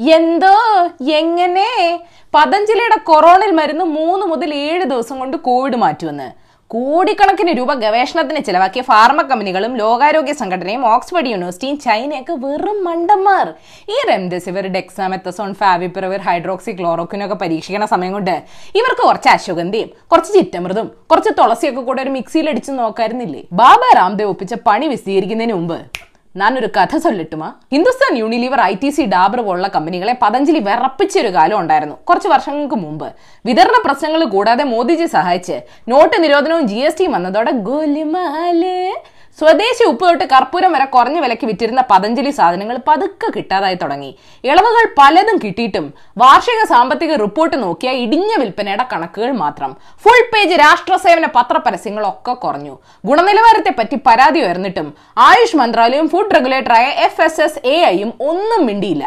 എന്തോ എങ്ങനെ? പതഞ്ജലിയുടെ കൊറോണയിൽ മരുന്ന് മൂന്ന് മുതൽ ഏഴ് ദിവസം കൊണ്ട് കോവിഡ് മാറ്റുമെന്ന്. കോടിക്കണക്കിന് രൂപ ഗവേഷണത്തിന് ചിലവാക്കിയ ഫാർമ കമ്പനികളും ലോകാരോഗ്യ സംഘടനയും ഓക്സ്ഫോർഡ് യൂണിവേഴ്സിറ്റിയും ചൈനയൊക്കെ വെറും മണ്ടന്മാർ. ഈ റെംഡെസിവിർ ഡെക്സാമെത്തസോൺ ഫാവിപ്പിറവിർ ഹൈഡ്രോക്സി ക്ലോറോക്കിനൊക്കെ പരീക്ഷിക്കുന്ന സമയം കൊണ്ട് ഇവർക്ക് കുറച്ച് അശ്വഗന്ധിയും കുറച്ച് ചിറ്റമൃതും കുറച്ച് തുളസിയൊക്കെ കൂടെ ഒരു മിക്സിയിൽ അടിച്ച് നോക്കായിരുന്നില്ലേ? ബാബ രാംദേവ് ഒപ്പിച്ച പണി വിശദീകരിക്കുന്നതിന് മുമ്പ്. ഞാനൊരു കഥ ചൊല്ലട്ടുമാ. Hindustan Unilever I T C Dabur പോലുള്ള കമ്പനികളെ പതഞ്ജലി വിറപ്പിച്ചൊരു കാലം ഉണ്ടായിരുന്നു. കുറച്ച് വർഷങ്ങൾക്ക് മുമ്പ്. വിതരണ പ്രശ്നങ്ങൾ കൂടാതെ മോദിജി സഹായിച്ച് നോട്ട് നിരോധനവും ജി എസ് ടിയും വന്നതോടെ ഗോലിമാൽ സ്വദേശി ഉപ്പ് തൊട്ട് കർപ്പൂരം വരെ കുറഞ്ഞ വിലയ്ക്ക് വിറ്റിരുന്ന പതഞ്ജലി സാധനങ്ങൾ പതുക്കെ കിട്ടാതായി തുടങ്ങി. ഇളവുകൾ പലതും കിട്ടിയിട്ടും വാർഷിക സാമ്പത്തിക റിപ്പോർട്ട് നോക്കിയ ഇടിഞ്ഞ വിൽപ്പനയുടെ കണക്കുകൾ മാത്രം. ഫുൾ പേജ് രാഷ്ട്ര സേവന പത്രപരസ്യങ്ങളൊക്കെ കുറഞ്ഞു. ഗുണനിലവാരത്തെ പറ്റി പരാതി ഉയർന്നിട്ടും ആയുഷ് മന്ത്രാലയവും ഫുഡ് റെഗുലേറ്ററായ എഫ് എസ് എസ് എ ഐയും ഒന്നും മിണ്ടിയില്ല.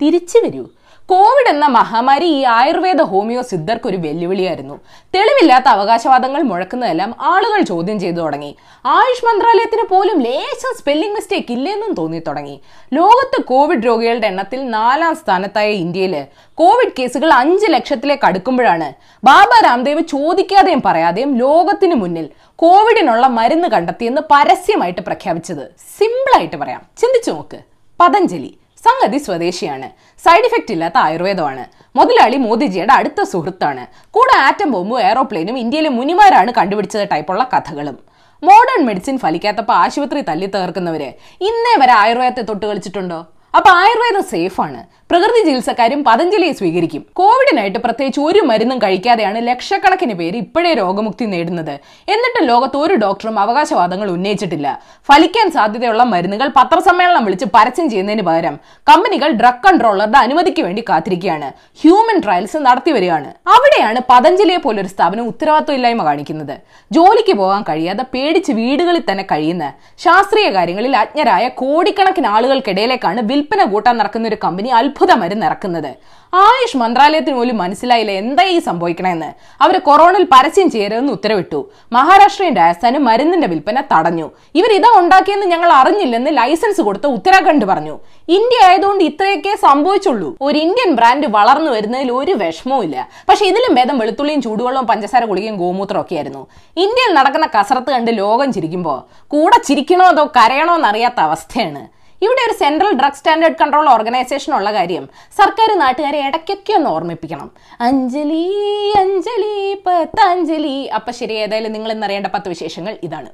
തിരിച്ചു വരൂ. കോവിഡ് എന്ന മഹാമാരി ഈ ആയുർവേദ ഹോമിയോ സിദ്ധർക്ക് ഒരു വെല്ലുവിളിയായിരുന്നു. തെളിവില്ലാത്ത അവകാശവാദങ്ങൾ മുഴക്കുന്നതെല്ലാം ആളുകൾ ചോദ്യം ചെയ്തു തുടങ്ങി. ആയുഷ് മന്ത്രാലയത്തിന് പോലും ലേശം സ്പെല്ലിംഗ് മിസ്റ്റേക്ക് ഇല്ലെന്നും തോന്നി തുടങ്ങി. ലോകത്ത് കോവിഡ് രോഗികളുടെ എണ്ണത്തിൽ നാലാം സ്ഥാനത്തായ ഇന്ത്യയിൽ കോവിഡ് കേസുകൾ അഞ്ച് ലക്ഷത്തിലേക്ക് അടുക്കുമ്പോഴാണ്. ബാബ രാംദേവ് ചോദിക്കാതെയും പറയാതെയും ലോകത്തിന് മുന്നിൽ കോവിഡിനുള്ള മരുന്ന് കണ്ടെത്തിയെന്ന് പരസ്യമായിട്ട് പ്രഖ്യാപിച്ചത്. സിമ്പിളായിട്ട് പറയാം. ചിന്തിച്ചു നോക്ക്. പതഞ്ജലി. സംഗതി സ്വദേശിയാണ്. സൈഡ് ഇഫക്റ്റ് ഇല്ലാത്ത ആയുർവേദമാണ്. മുതലാളി മോദിജിയുടെ അടുത്ത സുഹൃത്താണ്. കൂടെ ആറ്റം ബോംബും എയറോപ്ലെയിനും ഇന്ത്യയിലെ മുനിമാരാണ് കണ്ടുപിടിച്ചത് ടൈപ്പുള്ള കഥകളും. മോഡേൺ മെഡിസിൻ ഫലിക്കാത്തപ്പോൾ ആശുപത്രി തല്ലി തകർക്കുന്നവര് ഇന്നേ വരെ ആയുർവേദത്തെ തൊട്ട് കളിച്ചിട്ടുണ്ടോ? അപ്പൊ ആയുർവേദം സേഫ് ആണ്. പ്രകൃതി ചികിത്സക്കാരും പതഞ്ജലിയെ സ്വീകരിക്കും. കോവിഡിനായിട്ട് പ്രത്യേകിച്ച് ഒരു മരുന്നും കഴിക്കാതെയാണ് ലക്ഷക്കണക്കിന് പേര് ഇപ്പോഴേ രോഗമുക്തി നേടുന്നത്. എന്നിട്ട് ലോകത്ത് ഒരു ഡോക്ടറും അവകാശവാദങ്ങൾ ഉന്നയിച്ചിട്ടില്ല. ഫലിക്കാൻ സാധ്യതയുള്ള മരുന്നുകൾ പത്രസമ്മേളനം വിളിച്ച് പരസ്യം ചെയ്യുന്നതിന് പകരം കമ്പനികൾ ഡ്രഗ് കൺട്രോളറുടെ അനുമതിക്ക് വേണ്ടി കാത്തിരിക്കുകയാണ്. ഹ്യൂമൻ ട്രയൽസ് നടത്തി വരികയാണ് അവിടെയാണ് പതഞ്ജലിയെ പോലൊരു സ്ഥാപനം ഉത്തരവാദിത്വമില്ലായ്മ കാണിക്കുന്നത്. ജോലിക്ക് പോകാൻ കഴിയാതെ പേടിച്ച് വീടുകളിൽ തന്നെ കഴിയുന്ന ശാസ്ത്രീയ കാര്യങ്ങളിൽ അജ്ഞരായ കോടിക്കണക്കിന് ആളുകൾക്കിടയിലേക്കാണ് വിൽപ്പന കൂട്ടാൻ നടക്കുന്ന ഒരു കമ്പനി അത്ഭുത മരുന്ന് ഇറക്കുന്നത്. ആയുഷ് മന്ത്രാലയത്തിന് പോലും മനസ്സിലായില്ല എന്താ ഈ സംഭവിക്കണമെന്ന് അവർ കൊറോണയിൽ പരസ്യം ചെയ്യരുതെന്ന് ഉത്തരവിട്ടു. മഹാരാഷ്ട്രയും രാജസ്ഥാനും മരുന്നിന്റെ വിൽപ്പന തടഞ്ഞു. ഇവർ ഇതാ ഉണ്ടാക്കിയെന്ന് ഞങ്ങൾ അറിഞ്ഞില്ലെന്ന് ലൈസൻസ് കൊടുത്ത ഉത്തരാഖണ്ഡ് പറഞ്ഞു. ഇന്ത്യ ആയതുകൊണ്ട് ഇത്രയൊക്കെ സംഭവിച്ചുള്ളൂ. ഒരു ഇന്ത്യൻ ബ്രാൻഡ് വളർന്നു വരുന്നതിൽ ഒരു വിഷമവും ഇല്ല. പക്ഷെ ഇതിലും ഭേദം വെളുത്തുള്ളിയും ചൂടുവെള്ളവും പഞ്ചസാര കുളിയും ഗോമൂത്രവും ഒക്കെ ആയിരുന്നു ഇന്ത്യയിൽ നടക്കുന്ന കസറത്ത് കണ്ട് ലോകം ചിരിക്കുമ്പോൾ കൂടെ ചിരിക്കണോ അതോ കരയണോ എന്നറിയാത്ത അവസ്ഥയാണ്. ഇവിടെ ഒരു central drug standard control organisation ഉള്ള കാര്യം സർക്കാർ നാട്ടുകാരെ ഇടയ്ക്കൊക്കെ ഒന്ന് ഓർമ്മിപ്പിക്കണം. അഞ്ജലി അഞ്ജലി പത്താഞ്ജലി. അപ്പൊ ശരി ഏതായാലും നിങ്ങൾ ഇന്നറിയേണ്ട പത്ത് വിശേഷങ്ങൾ ഇതാണ്.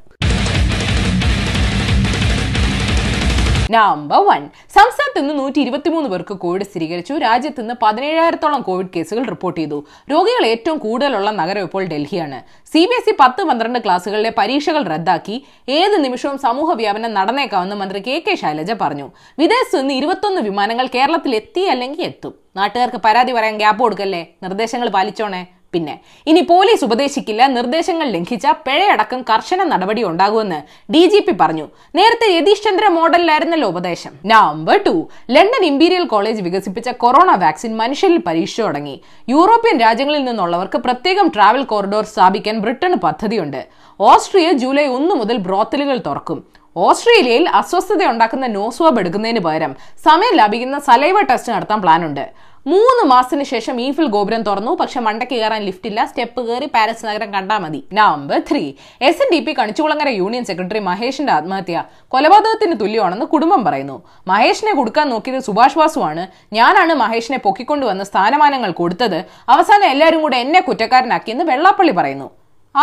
നമ്പർ വൺ സംസ്ഥാനത്ത് നിന്ന് നൂറ്റി ഇരുപത്തിമൂന്ന് പേർക്ക് കോവിഡ് സ്ഥിരീകരിച്ചു. രാജ്യത്ത് ഇന്ന് പതിനേഴായിരത്തോളം കോവിഡ് കേസുകൾ റിപ്പോർട്ട് ചെയ്തു. രോഗികൾ ഏറ്റവും കൂടുതലുള്ള നഗരം ഇപ്പോൾ ഡൽഹിയാണ്. സി ബി എസ് ഇ പത്ത് പന്ത്രണ്ട് ക്ലാസുകളിലെ പരീക്ഷകൾ റദ്ദാക്കി. ഏത് നിമിഷവും സമൂഹ വ്യാപനം നടന്നേക്കാമെന്ന് മന്ത്രി കെ കെ ശൈലജ പറഞ്ഞു. വിദേശത്ത് നിന്ന് ഇരുപത്തൊന്ന് വിമാനങ്ങൾ കേരളത്തിൽ എത്തി അല്ലെങ്കിൽ എത്തും. നാട്ടുകാർക്ക് പരാതി പറയാൻ ഗ്യാപ്പ് കൊടുക്കല്ലേ? നിർദ്ദേശങ്ങൾ പാലിച്ചോണേ. പിന്നെ. ഇനി പോലീസ് ഉപദേശിക്കില്ല നിർദ്ദേശങ്ങൾ ലംഘിച്ച പിഴയടക്കം കർശന നടപടി ഉണ്ടാകുമെന്ന് ഡി ജി പി പറഞ്ഞു. നേരത്തെ യതീഷ് ചന്ദ്ര മോഡലിലായിരുന്നല്ലോ ഉപദേശം. Number two London Imperial College വികസിപ്പിച്ച കൊറോണ വാക്സിൻ മനുഷ്യരിൽ പരീക്ഷ തുടങ്ങി. യൂറോപ്യൻ രാജ്യങ്ങളിൽ നിന്നുള്ളവർക്ക് പ്രത്യേകം ട്രാവൽ കോറിഡോർ സ്ഥാപിക്കാൻ ബ്രിട്ടന് പദ്ധതിയുണ്ട്. ഓസ്ട്രിയ ജൂലൈ ഒന്ന് മുതൽ ബ്രോത്തലുകൾ തുറക്കും. ഓസ്ട്രേലിയയിൽ അസ്വസ്ഥത ഉണ്ടാക്കുന്ന നോസ്വാബ് എടുക്കുന്നതിന് പകരം സമയം ലാഭിക്കുന്ന സലൈവ ടെസ്റ്റ് നടത്താൻ പ്ലാനുണ്ട്. മൂന്ന് മാസത്തിന് ശേഷം ഈഫിൽ ഗോപുരം തുറന്നു. പക്ഷെ മണ്ടയ്ക്ക് കയറാൻ ലിഫ്റ്റ് ഇല്ല. സ്റ്റെപ്പ് കയറി പാരസ് നഗരം കണ്ടാൽ മതി. Number three S N D P Kanichukulangara union secretary മഹേഷിന്റെ ആത്മഹത്യ കൊലപാതകത്തിന് തുല്യമാണെന്ന് കുടുംബം പറയുന്നു. മഹേഷിനെ കൊടുക്കാൻ നോക്കിയത് സുഭാഷ് വാസുവാണ്. ഞാനാണ് മഹേഷിനെ പൊക്കിക്കൊണ്ടുവന്ന സ്ഥാനമാനങ്ങൾ കൊടുത്തത്. അവസാനം എല്ലാവരും കൂടെ എന്നെ കുറ്റക്കാരനാക്കിയെന്ന് വെള്ളാപ്പള്ളി പറയുന്നു.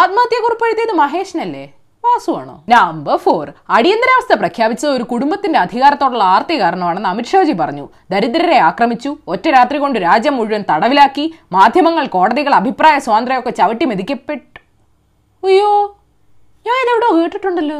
ആത്മഹത്യക്കുറിപ്പ് എഴുതിയത് മഹേഷിനല്ലേ? വാസുവാണോ നമ്പർ ഫോർ. അടിയന്തരാവസ്ഥ പ്രഖ്യാപിച്ച ഒരു കുടുംബത്തിന്റെ അധികാരത്തോടുള്ള ആർത്തി കാരണമാണെന്ന് അമിത്ഷാജി പറഞ്ഞു. ദരിദ്രരെ ആക്രമിച്ചു ഒറ്റ രാത്രി കൊണ്ട് രാജ്യം മുഴുവൻ തടവിലാക്കി മാധ്യമങ്ങൾ കോടതികൾ അഭിപ്രായ സ്വാതന്ത്ര്യമൊക്കെ ചവിട്ടി മെതിക്കപ്പെട്ടു. അയ്യോ ഞാൻ ഇതെവിടോ കേട്ടിട്ടുണ്ടല്ലോ.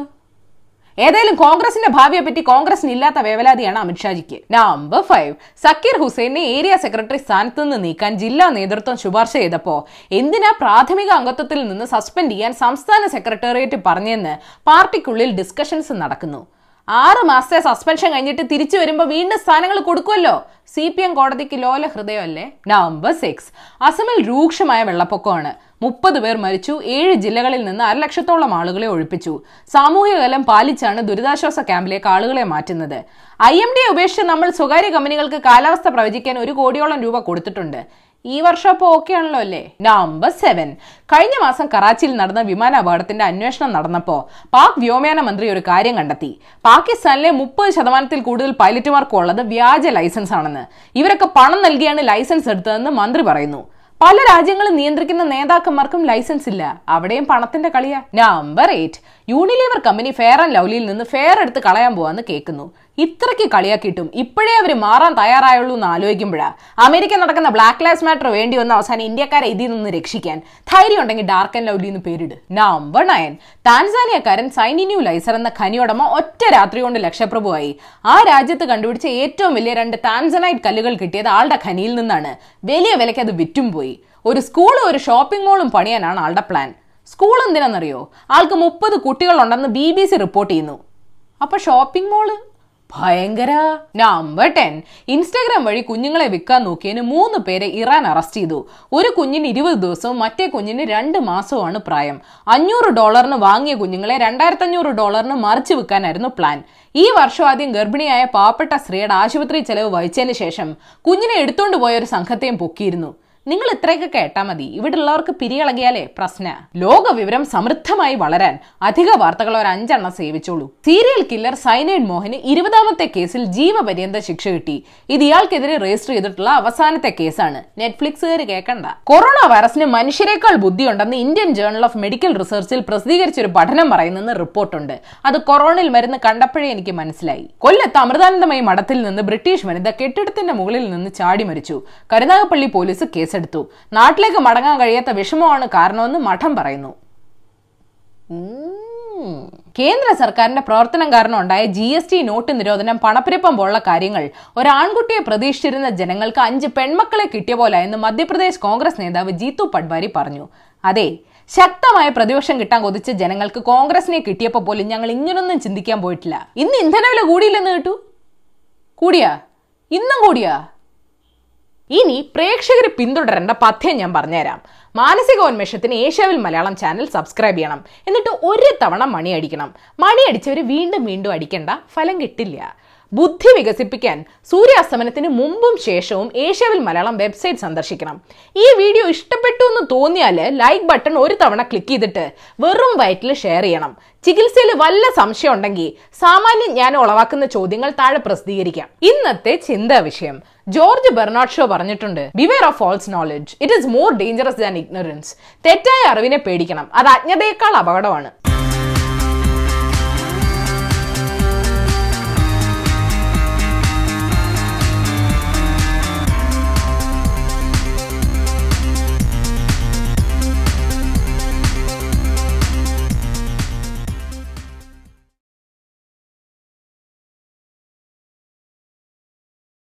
ഏതായാലും കോൺഗ്രസിന്റെ ഭാവിയെ പറ്റി കോൺഗ്രസിന് ഇല്ലാത്ത വേവലാതിയാണ് അമിത്ഷാജിക്ക് number five Zakir Hussain area secretary സ്ഥാനത്ത് നിന്ന് നീക്കാൻ ജില്ലാ നേതൃത്വം ശുപാർശ ചെയ്തപ്പോ എന്തിനാ പ്രാഥമിക അംഗത്വത്തിൽ നിന്ന് സസ്പെൻഡ് ചെയ്യാൻ സംസ്ഥാന സെക്രട്ടേറിയറ്റ് പറഞ്ഞെന്ന് പാർട്ടിക്കുള്ളിൽ ഡിസ്കഷൻസ് നടക്കുന്നു. ആറ് മാസത്തെ സസ്പെൻഷൻ കഴിഞ്ഞിട്ട് തിരിച്ചു വരുമ്പോൾ വീണ്ടും സ്ഥാനങ്ങൾ കൊടുക്കുമല്ലോ സി പി എം കോടതിക്ക് ലോല ഹൃദയമല്ലേ? നവംബർ സിക്സ് അസമിൽ രൂക്ഷമായ വെള്ളപ്പൊക്കമാണ്. മുപ്പത് പേർ മരിച്ചു ഏഴ് ജില്ലകളിൽ നിന്ന് അരലക്ഷത്തോളം ആളുകളെ ഒഴിപ്പിച്ചു. സാമൂഹിക കലം പാലിച്ചാണ് ദുരിതാശ്വാസ ക്യാമ്പിലേക്ക് ആളുകളെ മാറ്റുന്നത്. ഐ എം ഡി ഉപേക്ഷിച്ച് നമ്മൾ സ്വകാര്യ കമ്പനികൾക്ക് കാലാവസ്ഥ പ്രവചിക്കാൻ ഒരു കോടിയോളം രൂപ കൊടുത്തിട്ടുണ്ട്. ഈ വർഷം അപ്പോൾ ഓക്കെ ആണല്ലോ അല്ലേ? നമ്പർ സെവൻ കഴിഞ്ഞ മാസം കറാച്ചിയിൽ നടന്ന വിമാന അപകടത്തിന്റെ അന്വേഷണം നടന്നപ്പോൾ പാക് വ്യോമയാന മന്ത്രി ഒരു കാര്യം കണ്ടെത്തി. പാകിസ്ഥാനിലെ മുപ്പത് ശതമാനത്തിൽ കൂടുതൽ പൈലറ്റുമാർക്കും ഉള്ളത് വ്യാജ ലൈസൻസ് ആണെന്ന്. ഇവരൊക്കെ പണം നൽകിയാണ് ലൈസൻസ് എടുത്തതെന്ന് മന്ത്രി പറയുന്നു. പല രാജ്യങ്ങളും നിയന്ത്രിക്കുന്ന നേതാക്കന്മാർക്കും ലൈസൻസ് ഇല്ല. അവിടെയും പണത്തിന്റെ കളിയാ. Number eight Unilever company fair and ലവ്ലിയിൽ നിന്ന് ഫെയർ എടുത്ത് കളയാൻ പോവാന്ന് കേൾക്കുന്നു. ഇത്രയ്ക്ക് കളിയാക്കിയിട്ടും ഇപ്പോഴേ അവർ മാറാൻ തയ്യാറായുള്ളൂ എന്ന് ആലോചിക്കുമ്പോഴാണ് അമേരിക്ക നടക്കുന്ന ബ്ലാക്ക് ലൈഫ് മാറ്റർ വേണ്ടി വന്ന അവസാനം ഇന്ത്യക്കാരെ ഇതിൽ നിന്ന് രക്ഷിക്കാൻ ധൈര്യം ഉണ്ടെങ്കിൽ ഡാർക്ക് ആൻഡ് ലൗലി എന്ന് പേരിട്. നമ്പർ നയൻ താൻസാനിയക്കാരൻ സൈനിന്യൂ ലൈസർ എന്ന ഖനിയുടമ ഒറ്റ രാത്രി കൊണ്ട് ലക്ഷപ്രഭുവായി. ആ രാജ്യത്ത് കണ്ടുപിടിച്ച ഏറ്റവും വലിയ രണ്ട് താൻസനൈറ്റ് കല്ലുകൾ കിട്ടിയത് ആളുടെ ഖനിയിൽ നിന്നാണ്. വലിയ വിലയ്ക്ക് അത് വിറ്റും പോയി. ഒരു സ്കൂളും ഒരു ഷോപ്പിംഗ് മോളും പണിയാനാണ് ആളുടെ പ്ലാൻ സ്കൂൾ എന്തിനാണെന്നറിയോ? ആൾക്ക് മുപ്പത് കുട്ടികളുണ്ടെന്ന് ബി ബി സി റിപ്പോർട്ട് ചെയ്യുന്നു. അപ്പൊ ഷോപ്പിംഗ് മോൾ ഭയങ്കര നമ്പർ ടെൻ ഇൻസ്റ്റാഗ്രാം വഴി കുഞ്ഞുങ്ങളെ വിൽക്കാൻ നോക്കിയതിന് മൂന്ന് പേരെ ഇറാൻ അറസ്റ്റ് ചെയ്തു. ഒരു കുഞ്ഞിന് ഇരുപത് ദിവസവും മറ്റേ കുഞ്ഞിന് രണ്ട് മാസവുമാണ് പ്രായം. അഞ്ഞൂറ് ഡോളറിന് വാങ്ങിയ കുഞ്ഞുങ്ങളെ രണ്ടായിരത്തി അഞ്ഞൂറ് ഡോളറിന് മറിച്ച് വിൽക്കാനായിരുന്നു പ്ലാൻ ഈ വർഷം ആദ്യം ഗർഭിണിയായ പാവപ്പെട്ട സ്ത്രീയുടെ ആശുപത്രി ചെലവ് വഹിച്ചതിന് ശേഷം കുഞ്ഞിനെ എടുത്തുകൊണ്ട് പോയ ഒരു സംഘത്തെയും പൊക്കിയിരുന്നു. നിങ്ങൾ ഇത്രയൊക്കെ കേട്ടാ മതി. ഇവിടെ ഉള്ളവർക്ക് പിരിയിളകിയാലേ പ്രശ്ന. ലോക വിവരം സമൃദ്ധമായി വളരാൻ അധിക വാർത്തകൾ ഒരു അഞ്ചെണ്ണം സേവിച്ചോളൂ. സീരിയൽ കില്ലർ സൈനൈഡ് മോഹന് ഇരുപതാമത്തെ കേസിൽ ജീവപര്യന്ത ശിക്ഷ കിട്ടി. ഇത് ഇയാൾക്കെതിരെ രജിസ്റ്റർ ചെയ്തിട്ടുള്ള അവസാനത്തെ കേസാണ്. നെറ്റ്ഫ്ലിക്സുകാർ കേൾക്കണ്ട കൊറോണ വൈറസിന് മനുഷ്യരെക്കാൾ ബുദ്ധിയുണ്ടെന്ന് ഇന്ത്യൻ ജേണൽ ഓഫ് മെഡിക്കൽ റിസർച്ചിൽ പ്രസിദ്ധീകരിച്ച ഒരു പഠനം പറയുന്നെന്ന് റിപ്പോർട്ടുണ്ട്. അത് കൊറോണയിൽ മരുന്ന് കണ്ടപ്പോഴേ എനിക്ക് മനസ്സിലായി. കൊല്ലത്ത് അമൃതാനന്ദമയി മഠത്തിൽ നിന്ന് ബ്രിട്ടീഷ് വനിത കെട്ടിടത്തിന്റെ മുകളിൽ നിന്ന് ചാടി മരിച്ചു. കരുനാഗപ്പള്ളി പോലീസ് കേസെടുത്തു നാട്ടിലേക്ക് മടങ്ങാൻ കഴിയാത്ത വിഷമമാണ് കാരണമെന്ന് മഠം പറയുന്നു. കേന്ദ്ര സർക്കാരിന്റെ പ്രവർത്തനം കാരണം ഉണ്ടായ ജി എസ് ടി നോട്ട് നിരോധനം പണപ്പെരുപ്പം പോലുള്ള കാര്യങ്ങൾ ഒരാൺകുട്ടിയെ പ്രതീക്ഷിച്ചിരുന്ന ജനങ്ങൾക്ക് അഞ്ച് പെൺമക്കളെ കിട്ടിയ പോലെ എന്ന് മധ്യപ്രദേശ് കോൺഗ്രസ് നേതാവ് ജീത്തു പട്വാരി പറഞ്ഞു. അതെ ശക്തമായ പ്രതിപക്ഷം കിട്ടാൻ കൊതിച്ച ജനങ്ങൾക്ക് കോൺഗ്രസിനെ കിട്ടിയപ്പോൾ പോലും ഞങ്ങൾ ഇങ്ങനൊന്നും ചിന്തിക്കാൻ പോയിട്ടില്ല. ഇന്ന് ഇന്ധനവില കൂടിയില്ലെന്ന് കേട്ടു? കൂടിയാ? ഇന്നും കൂടിയാ? ഇനി പ്രേക്ഷകർ പിന്തുടരേണ്ട പഥ്യം ഞാൻ പറഞ്ഞുതരാം. മാനസികോന്മേഷത്തിന് ഏഷ്യാവിൽ മലയാളം ചാനൽ സബ്സ്ക്രൈബ് ചെയ്യണം. എന്നിട്ട് ഒരു തവണ മണി അടിക്കണം. മണി അടിച്ചവർ വീണ്ടും വീണ്ടും അടിക്കേണ്ട. ഫലം കിട്ടില്ല. ബുദ്ധി വികസിപ്പിക്കാൻ സൂര്യാസ്തമനത്തിന് മുമ്പും ശേഷവും ഏഷ്യാവിൽ മലയാളം വെബ്സൈറ്റ് സന്ദർശിക്കണം. ഈ വീഡിയോ ഇഷ്ടപ്പെട്ടു എന്ന് തോന്നിയാൽ ലൈക്ക് ബട്ടൺ ഒരു തവണ ക്ലിക്ക് ചെയ്തിട്ട് വെറും വയറ്റിൽ ഷെയർ ചെയ്യണം. ചികിത്സയിൽ വല്ല സംശയം ഉണ്ടെങ്കിൽ സാമാന്യം ഞാൻ ഉളവാക്കുന്ന ചോദ്യങ്ങൾ താഴെ പ്രസിദ്ധീകരിക്കാം. ഇന്നത്തെ ചിന്താ വിഷയം. ജോർജ് ബെർണാഡ് ഷോ പറഞ്ഞിട്ടുണ്ട് beware of false knowledge it is more dangerous than ignorance തെറ്റായ അറിവിനെ പേടിക്കണം. അത് അജ്ഞതയേക്കാൾ അപകടമാണ്.